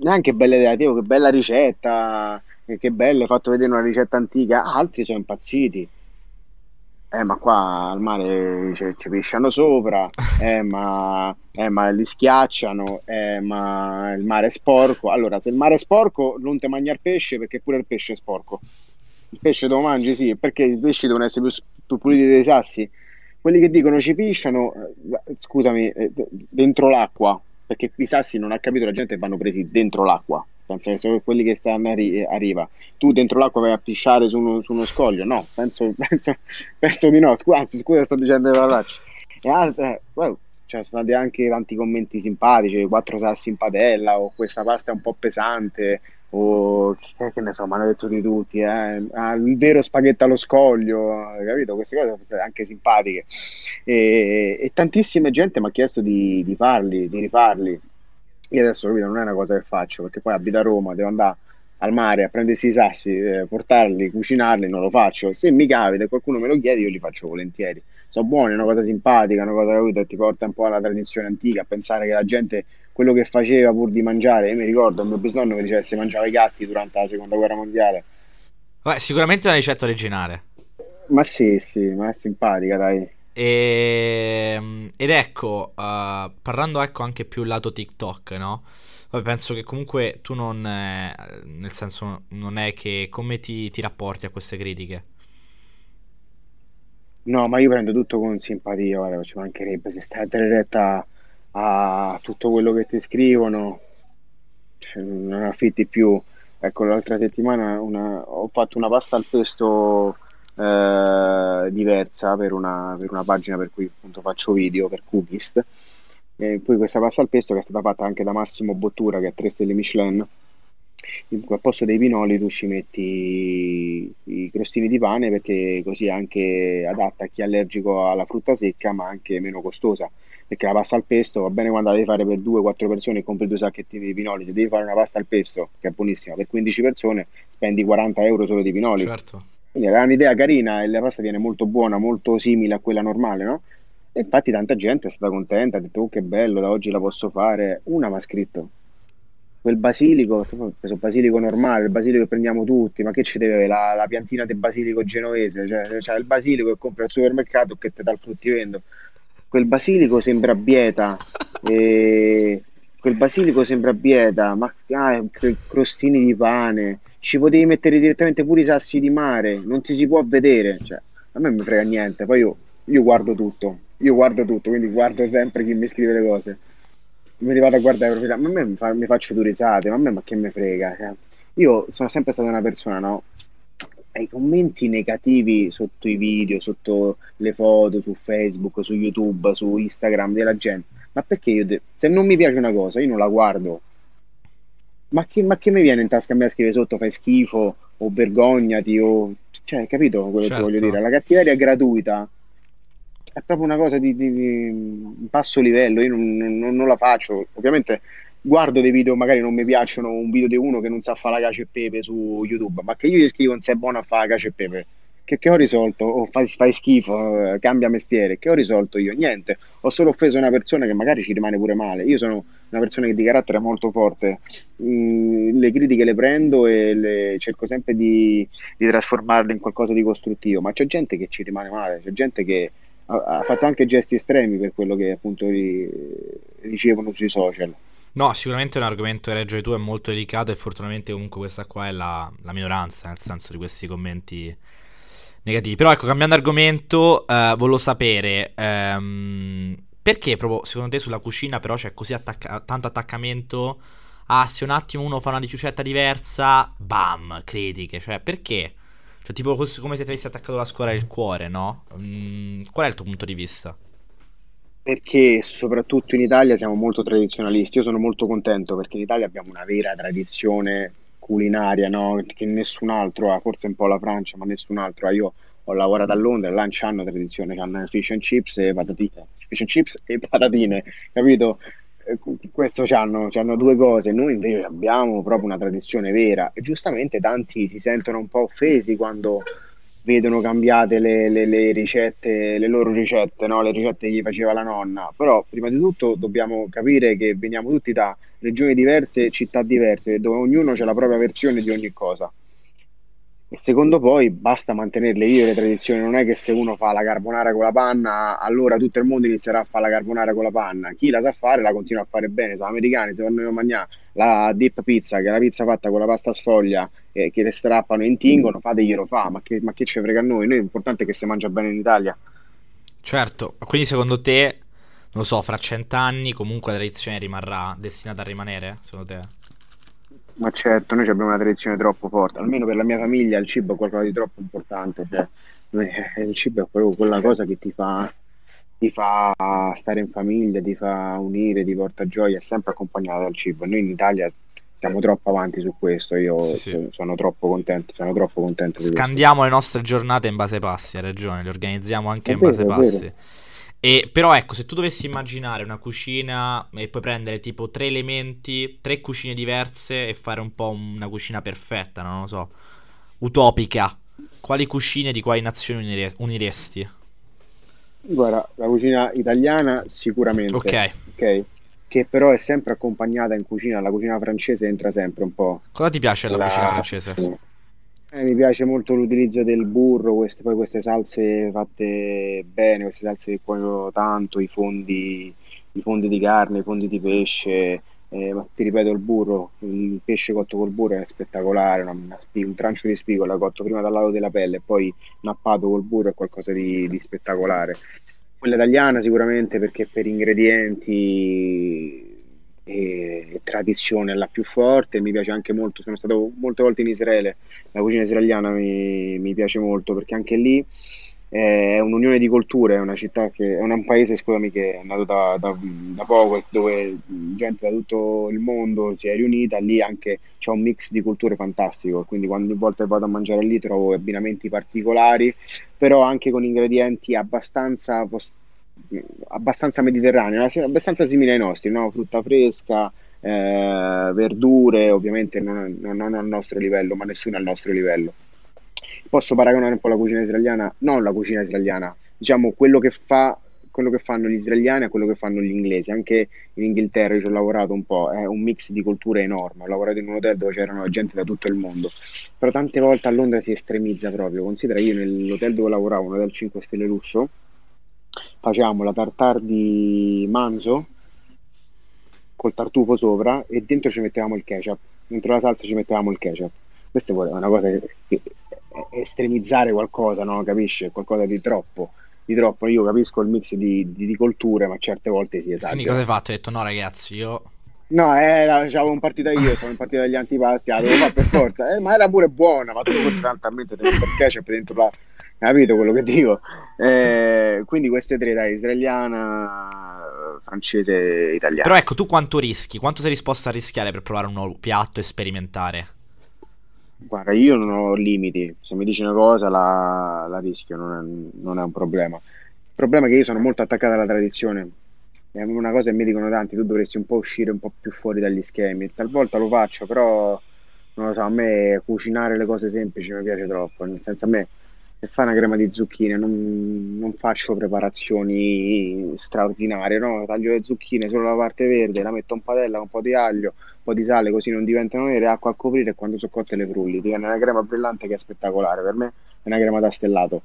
neanche bella idea, che bella ricetta, che bella, hai fatto vedere una ricetta antica. Altri sono impazziti. Eh, ma qua al mare ci, ci pisciano sopra, eh, ma, eh, ma li schiacciano, eh, ma il mare è sporco. Allora, se il mare è sporco, non te mangiare pesce perché pure il pesce è sporco. Il pesce te lo mangi, sì, perché i pesci devono essere più, più puliti dei sassi. Quelli che dicono ci pisciano, eh, scusami, eh, dentro l'acqua, perché i sassi non ha capito la gente vanno presi dentro l'acqua. Pensa che sono quelli che stanno a, ri- a riva. Tu dentro l'acqua vai a pisciare su uno, su uno scoglio? No, penso, penso, penso di no. Scu- anzi, scusa, sto dicendo le parolacce. E altre, wow, cioè, sono stati anche tanti commenti simpatici, quattro sassi in padella, o questa pasta è un po' pesante, o che, ne so, mi hanno detto di tutti, eh, ah, il vero spaghetto allo scoglio, eh, capito? Queste cose sono state anche simpatiche. E, e tantissima gente mi ha chiesto di, di farli, di rifarli. Io adesso capito, non è una cosa che faccio perché poi abito a Roma, devo andare al mare a prendersi i sassi, eh, portarli, cucinarli, non lo faccio. Se mi capita e qualcuno me lo chiede, io li faccio volentieri. Sono buoni, è una cosa simpatica, una cosa capito, che ti porta un po' alla tradizione antica, a pensare che la gente quello che faceva pur di mangiare. Io mi ricordo, il mio bisnonno mi diceva che si mangiava i gatti durante la seconda guerra mondiale. Beh, sicuramente è una ricetta originale. Ma sì, sì, ma è simpatica, dai. E... Ehm, ed ecco, uh, parlando ecco anche più lato TikTok, no? Vabbè, penso che comunque tu non, eh, nel senso, non è che come ti, ti rapporti a queste critiche? No, ma io prendo tutto con simpatia, guarda, ci mancherebbe se stai a dare retta a tutto quello che ti scrivono, cioè, non affitti più. Ecco, l'altra settimana una- ho fatto una pasta al pesto eh, diversa per una, per una pagina per cui appunto faccio video per Cookist. E poi questa pasta al pesto che è stata fatta anche da Massimo Bottura, che è 3 stelle Michelin. In cui al posto dei pinoli tu ci metti i crostini di pane perché così è anche adatta a chi è allergico alla frutta secca, ma anche meno costosa. Perché la pasta al pesto va bene quando la devi fare per 2-4 persone e compri due sacchettini di pinoli. Se devi fare una pasta al pesto, che è buonissima, per 15 persone, spendi 40 euro solo di pinoli. Certo. Quindi era un'idea carina e la pasta viene molto buona, molto simile a quella normale, no? E infatti tanta gente è stata contenta, ha detto oh che bello, da oggi la posso fare. Una mi ha scritto, quel basilico, ho preso il basilico normale, il basilico che prendiamo tutti, ma che ci deve la, la piantina del basilico genovese? Cioè, cioè il basilico che compri al supermercato che te dà il fruttivendolo. Quel basilico sembra bieta, e quel basilico sembra bieta, ma ah, crostini di pane, ci potevi mettere direttamente pure i sassi di mare, non ti si può vedere, cioè, a me mi frega niente, poi io, io guardo tutto, io guardo tutto, quindi guardo sempre chi mi scrive le cose. Li vado a guardare per ma a me mi, fa, mi faccio due risate, ma a me ma che me frega. Cioè, io sono sempre stata una persona, no? I commenti negativi sotto i video, sotto le foto, su Facebook, su YouTube, su Instagram della gente. Ma perché io, de- se non mi piace una cosa, io non la guardo. Ma che, ma che mi viene in tasca a me a scrivere sotto fai schifo o vergognati o... Cioè, capito quello certo. che voglio dire? La cattiveria è gratuita è proprio una cosa di, di, di basso livello, io non, non, non, la faccio, ovviamente guardo dei video, magari non mi piacciono, un video di uno che non sa fare la cacio e pepe su YouTube, ma che io gli scrivo non sei buono a fare la cacio e pepe, che, che ho risolto? Oh, fai, fai, schifo, eh, cambia mestiere, che ho risolto io? Niente, ho solo offeso una persona che magari ci rimane pure male, io sono una persona che di carattere è molto forte, mm, le critiche le prendo e le, cerco sempre di, di trasformarle in qualcosa di costruttivo, ma c'è gente che ci rimane male, c'è gente che ha, fatto anche gesti estremi per quello che appunto ri, ricevono sui social. No, sicuramente è un argomento, hai ragione tu, è molto delicato e fortunatamente comunque questa qua è la, la minoranza, nel senso di questi commenti negativi. Però ecco, cambiando argomento, eh, volevo sapere ehm, perché proprio secondo te sulla cucina però c'è così attacca- tanto attaccamento? Ah, se un attimo uno fa una ricetta diversa, bam, critiche, cioè perché? Cioè, tipo come se ti avessi attaccato la scuola al cuore, no? Mm, qual è il tuo punto di vista? Perché soprattutto in Italia siamo molto tradizionalisti. Io sono molto contento perché in Italia abbiamo una vera tradizione culinaria, no? Che nessun altro ha, forse un po' la Francia, ma nessun altro ha. Io ho lavorato a Londra, là hanno tradizione, hanno fish and chips e patatine, fish and chips e patatine, capito? Questo hanno, due cose, noi invece abbiamo proprio una tradizione vera e giustamente tanti si sentono un po' offesi quando vedono cambiate le, le, le ricette, le loro ricette, no? le ricette che gli faceva la nonna, però prima di tutto dobbiamo capire che veniamo tutti da regioni diverse, città diverse, dove ognuno ha la propria versione di ogni cosa. E secondo poi basta mantenerle vive le tradizioni, non è che se uno fa la carbonara con la panna, allora tutto il mondo inizierà a fare la carbonara con la panna. Chi la sa fare la continua a fare bene. Sono americani, se vanno a mangiare la dip pizza, che è la pizza fatta con la pasta sfoglia, eh, che le strappano e intingono, fateglielo fa, ma che, ma che ci frega a noi? Noi l'importante è che si mangia bene in Italia. Certo, quindi secondo te, non lo so, fra cent'anni comunque la tradizione rimarrà destinata a rimanere, secondo te? Ma certo, noi abbiamo una tradizione troppo forte, almeno per la mia famiglia il cibo è qualcosa di troppo importante, cioè, eh, il cibo è proprio quella cosa che ti fa, ti fa stare in famiglia, ti fa unire, ti porta gioia, è sempre accompagnata dal cibo. Noi in Italia siamo troppo avanti su questo, io sì, sì. sono troppo contento, sono troppo contento Scandiamo le nostre giornate in base ai passi, hai ragione, le organizziamo anche è in vero, base ai passi. E, però ecco, se tu dovessi immaginare una cucina e poi prendere tipo tre elementi, tre cucine diverse e fare un po' una cucina perfetta, non lo so, utopica, quali cucine di quali nazioni unire- uniresti? Guarda, la cucina italiana sicuramente. Ok. Ok. che però è sempre accompagnata in cucina, la cucina francese entra sempre un po'. Cosa ti piace della la... cucina francese? Eh, mi piace molto l'utilizzo del burro, queste, poi queste salse fatte bene, queste salse che cuoiono tanto, i fondi, i fondi di carne, i fondi di pesce, eh, ma ti ripeto il burro, il pesce cotto col burro è spettacolare, una, una spi- un trancio di spigola cotto prima dal lato della pelle e poi nappato col burro è qualcosa di, di spettacolare. Quella italiana sicuramente perché per ingredienti e tradizione è la più forte, mi piace anche molto, sono stato molte volte in Israele, la cucina israeliana mi, mi piace molto perché anche lì è un'unione di culture, è una città che è un paese scusami, che è nato da, da, da, poco, dove gente da tutto il mondo si è riunita, lì anche c'è un mix di culture fantastico, quindi ogni volta vado a mangiare lì trovo abbinamenti particolari, però anche con ingredienti abbastanza abbastanza mediterraneo, abbastanza simile ai nostri, no? frutta fresca, eh, verdure, ovviamente non, non, al nostro livello, ma nessuno al nostro livello. Posso paragonare un po' la cucina israeliana, non la cucina israeliana, diciamo quello che, fa, quello che fanno gli israeliani a quello che fanno gli inglesi. Anche in Inghilterra ci ho lavorato un po', è un mix di culture enorme. Ho lavorato in un hotel dove c'erano gente da tutto il mondo, però tante volte a Londra si estremizza proprio. Considera io nell'hotel dove lavoravo, un hotel 5 stelle lusso, facevamo la tartare di manzo col tartufo sopra e dentro ci mettevamo il ketchup dentro la salsa ci mettevamo il ketchup questa è una cosa che estremizzare qualcosa no capisci qualcosa di troppo di troppo io capisco il mix di, di, di colture ma certe volte si esagera quindi cosa hai fatto? hai detto no ragazzi io No, eh, avevo un partita io, sono in partita degli antipasti, la devo fare per forza, eh, ma era pure buona, ma tu dentro il ketchup dentro la, capito quello che dico? Eh, quindi queste tre, dai, israeliana, francese, italiana. Però ecco, tu quanto rischi? Quanto sei disposto a rischiare per provare un nuovo piatto e sperimentare? Guarda, io non ho limiti, se mi dici una cosa la, la rischio, non è, non è, un problema. Il problema è che io sono molto attaccato alla tradizione. È una cosa che mi dicono tanti, tu dovresti un po' uscire un po' più fuori dagli schemi. Talvolta lo faccio, però non lo so, a me cucinare le cose semplici mi piace troppo, nel senso a me e fai una crema di zucchine, non, non faccio preparazioni straordinarie, no? Taglio le zucchine solo la parte verde, la metto in padella con un po' di aglio, po' di sale così non diventano nere, acqua a coprire e quando sono cotte le frulli. Ti una crema brillante che è spettacolare, per me è una crema da stellato.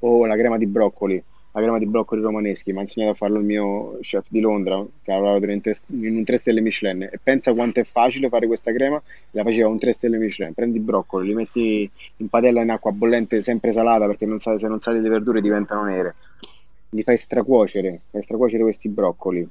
O la crema di broccoli, la crema di broccoli romaneschi, mi ha insegnato a farlo il mio chef di Londra, che ha lavorato in, un 3 stelle Michelin, e pensa quanto è facile fare questa crema, la faceva un 3 stelle Michelin, prendi i broccoli, li metti in padella in acqua bollente, sempre salata, perché non sa, se non sali le verdure diventano nere, li fai stracuocere, fai stracuocere questi broccoli,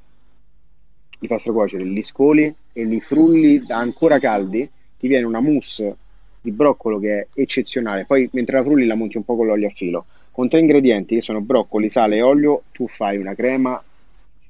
li fai stracuocere, li scoli e li frulli ancora caldi, ti viene una mousse di broccolo che è eccezionale, poi mentre la frulli la monti un po' con l'olio a filo con tre ingredienti che sono broccoli, sale e olio, tu fai una crema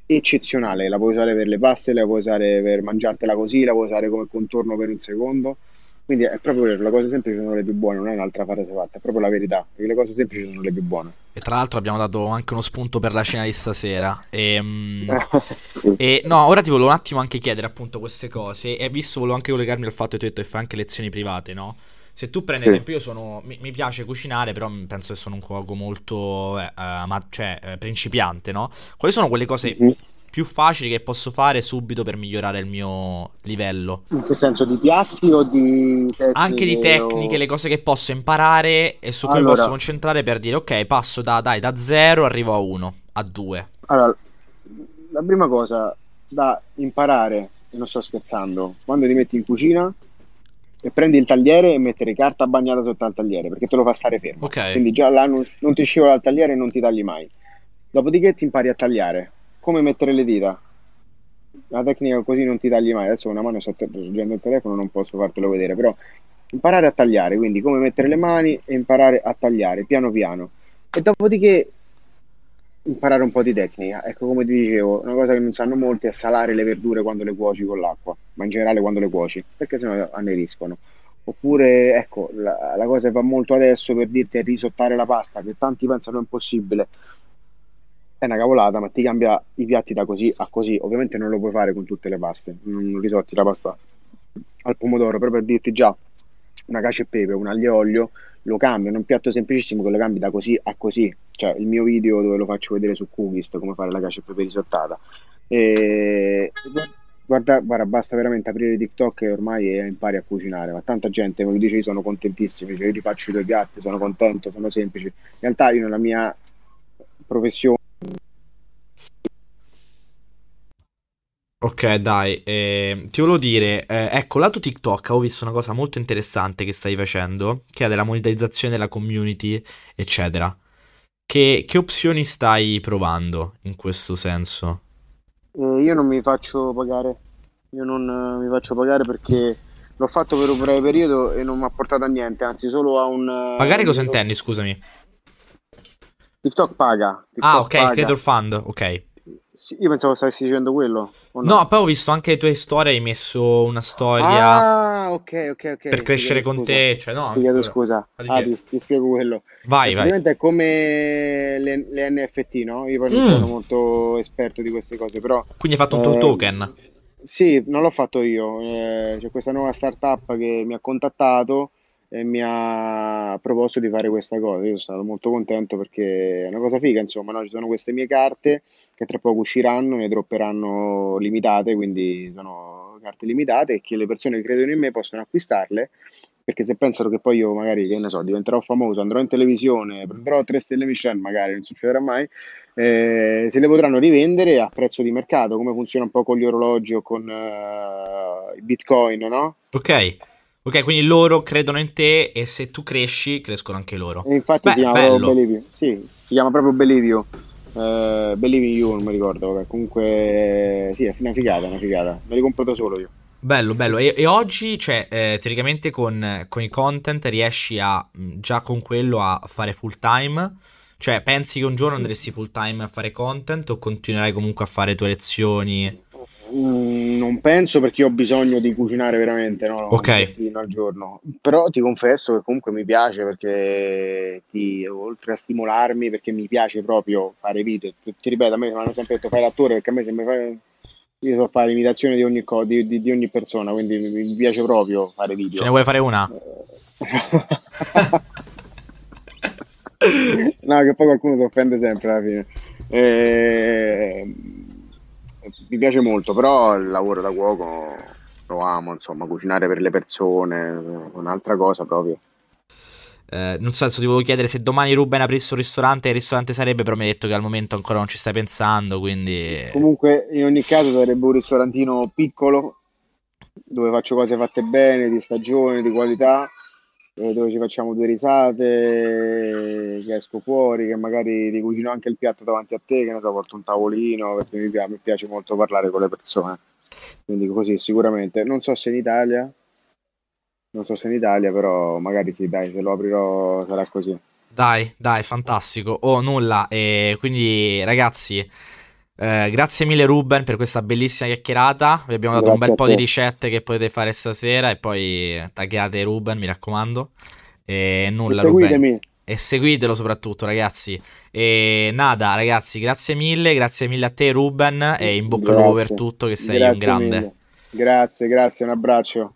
eccezionale. La puoi usare per le paste, la puoi usare per mangiartela così, la puoi usare come contorno per un secondo. Quindi è proprio vero, le cose semplici sono le più buone, non è un'altra frase fatta, è proprio la verità, perché le cose semplici sono le più buone. E tra l'altro abbiamo dato anche uno spunto per la cena di stasera. E, um, sì. e no, ora ti volevo un attimo anche chiedere appunto queste cose, e visto volevo anche collegarmi al fatto che tu hai detto che fai anche lezioni private, no? Se tu prendi, sì. esempio, io sono. Mi, mi, piace cucinare, però penso che sono un cuoco molto. Eh, uh, ma, cioè, eh, principiante, no? Quali sono quelle cose. Mm-hmm. Più facili che posso fare subito per migliorare il mio livello. In che senso? Di piatti o di tecniche? Anche di tecniche, o... le cose che posso imparare e su cui allora, posso concentrare per dire ok, passo da, dai, da 0 arrivo a 1, a 2. Allora, la prima cosa da imparare, e non sto scherzando, quando ti metti in cucina e prendi il tagliere e mettere carta bagnata sotto al tagliere perché te lo fa stare fermo. Okay. Quindi già là non, non ti scivola il tagliere e non ti tagli mai. Dopodiché ti impari a tagliare. Come mettere le dita? La tecnica così non ti tagli mai. Adesso una mano sto leggendo il telefono, non posso fartelo vedere, però imparare a tagliare, quindi come mettere le mani e imparare a tagliare piano piano. E dopodiché imparare un po' di tecnica. Ecco, come ti dicevo, una cosa che non sanno molti è salare le verdure quando le cuoci con l'acqua, ma in generale quando le cuoci, perché sennò anneriscono. Oppure, ecco, la, la cosa che va molto adesso per dirti è risottare la pasta, che tanti pensano impossibile. È una cavolata, ma ti cambia i piatti da così a così. Ovviamente non lo puoi fare con tutte le paste, non risotti la pasta al pomodoro, però per dirti già una cacio e pepe, un aglio e olio, lo cambiano, un piatto semplicissimo che lo cambi da così a così, cioè il mio video dove lo faccio vedere su Cookist come fare la cacio e pepe risottata, E guarda, guarda, basta veramente aprire TikTok e ormai impari a cucinare. Ma tanta gente me lo dice, io sono contentissimo, dice, io ti faccio i tuoi piatti, sono contento, sono semplici. In realtà io nella mia professione Ok, dai, eh, ti volevo dire, eh, ecco, lato TikTok ho visto una cosa molto interessante che stai facendo, che è della monetizzazione della community, eccetera. Che, che opzioni stai provando in questo senso? Eh, io non mi faccio pagare, io non eh, mi faccio pagare perché l'ho fatto per un breve periodo e non mi ha portato a niente, anzi solo a un... eh, Pagare cosa intendi, scusami? TikTok paga, Ah, TikTok ok, il paga. Creator Fund, ok. Sì, io pensavo stessi dicendo quello, No, no? poi ho visto anche le tue storie, hai messo una storia Ah, ok, ok, per ok, chiedo crescere con scusa, te, cioè no, ti chiedo scusa. Ah, ti, ti spiego quello. Vai, vai. praticamente è come le, le NFT, no? Io poi non sono Mm, molto esperto di queste cose, però quindi hai fatto un eh, token. sì, non l'ho fatto io. eh, c'è questa nuova startup che mi ha contattato e mi ha proposto di fare questa cosa. Io sono stato molto contento perché è una cosa figa, insomma, no? Ci sono queste mie carte che tra poco usciranno, ne dropperanno limitate, quindi sono carte limitate e che le persone che credono in me possono acquistarle, perché se pensano che poi io magari, che ne so, diventerò famoso, andrò in televisione, prenderò 3 stelle Michelin, magari non succederà mai, eh, se le potranno rivendere a prezzo di mercato, come funziona un po' con gli orologi o con eh, i Bitcoin, no? Ok, ok, quindi loro credono in te e se tu cresci, crescono anche loro. E infatti si Beh, chiama proprio bello. Believe. Sì, si chiama proprio Believe You. Eh, Believe You, non mi ricordo. Vabbè, comunque, sì, è una figata, una figata. Me li compro da solo io. Bello, bello. E, e oggi, cioè, eh, teoricamente con, con i content riesci a, mh, già con quello a fare full time? Cioè, pensi che un giorno andresti full time a fare content o continuerai comunque a fare tue lezioni? Mm, non penso perché ho bisogno di cucinare veramente, no? Ok, Un piattino al giorno. Però ti confesso che comunque mi piace perché ti, oltre a stimolarmi, perché mi piace proprio fare video. Ti, ripeto, a me mi hanno sempre detto fai l'attore perché a me se mi fai... Io so fare l'imitazione di ogni, co- di, di- di ogni persona, quindi mi, piace proprio fare ce ne video. vuoi fare una? No, che poi qualcuno si offende sempre alla fine. Eh, mi piace molto, però il lavoro da cuoco lo amo, insomma, cucinare per le persone, un'altra cosa proprio. Eh, non so, adesso ti volevo chiedere se domani Ruben aprisse un ristorante, che ristorante sarebbe, però mi hai detto che al momento ancora non ci stai pensando, quindi... Comunque, in ogni caso, sarebbe un ristorantino piccolo dove faccio cose fatte bene, di stagione, di qualità, dove ci facciamo due risate, che esco fuori, che magari ti cucino anche il piatto davanti a te, che ne so, porto un tavolino, perché mi pia- mi piace molto parlare con le persone. Quindi così, sicuramente. Non so se in Italia, non so se in Italia, però magari sì, dai, se lo aprirò sarà così. Dai, dai, fantastico. Oh, nulla. E quindi, ragazzi, eh, grazie mille Ruben per questa bellissima chiacchierata. Vi abbiamo dato un bel po' di te. ricette che potete fare stasera e poi taggate Ruben, mi raccomando. E E nulla, Ruben. seguitemi. E seguitelo soprattutto, ragazzi. E nada, ragazzi, grazie mille, grazie mille a te, Ruben. E in bocca al lupo per tutto, che sei un grazie grande. mille. Grazie, grazie, un abbraccio.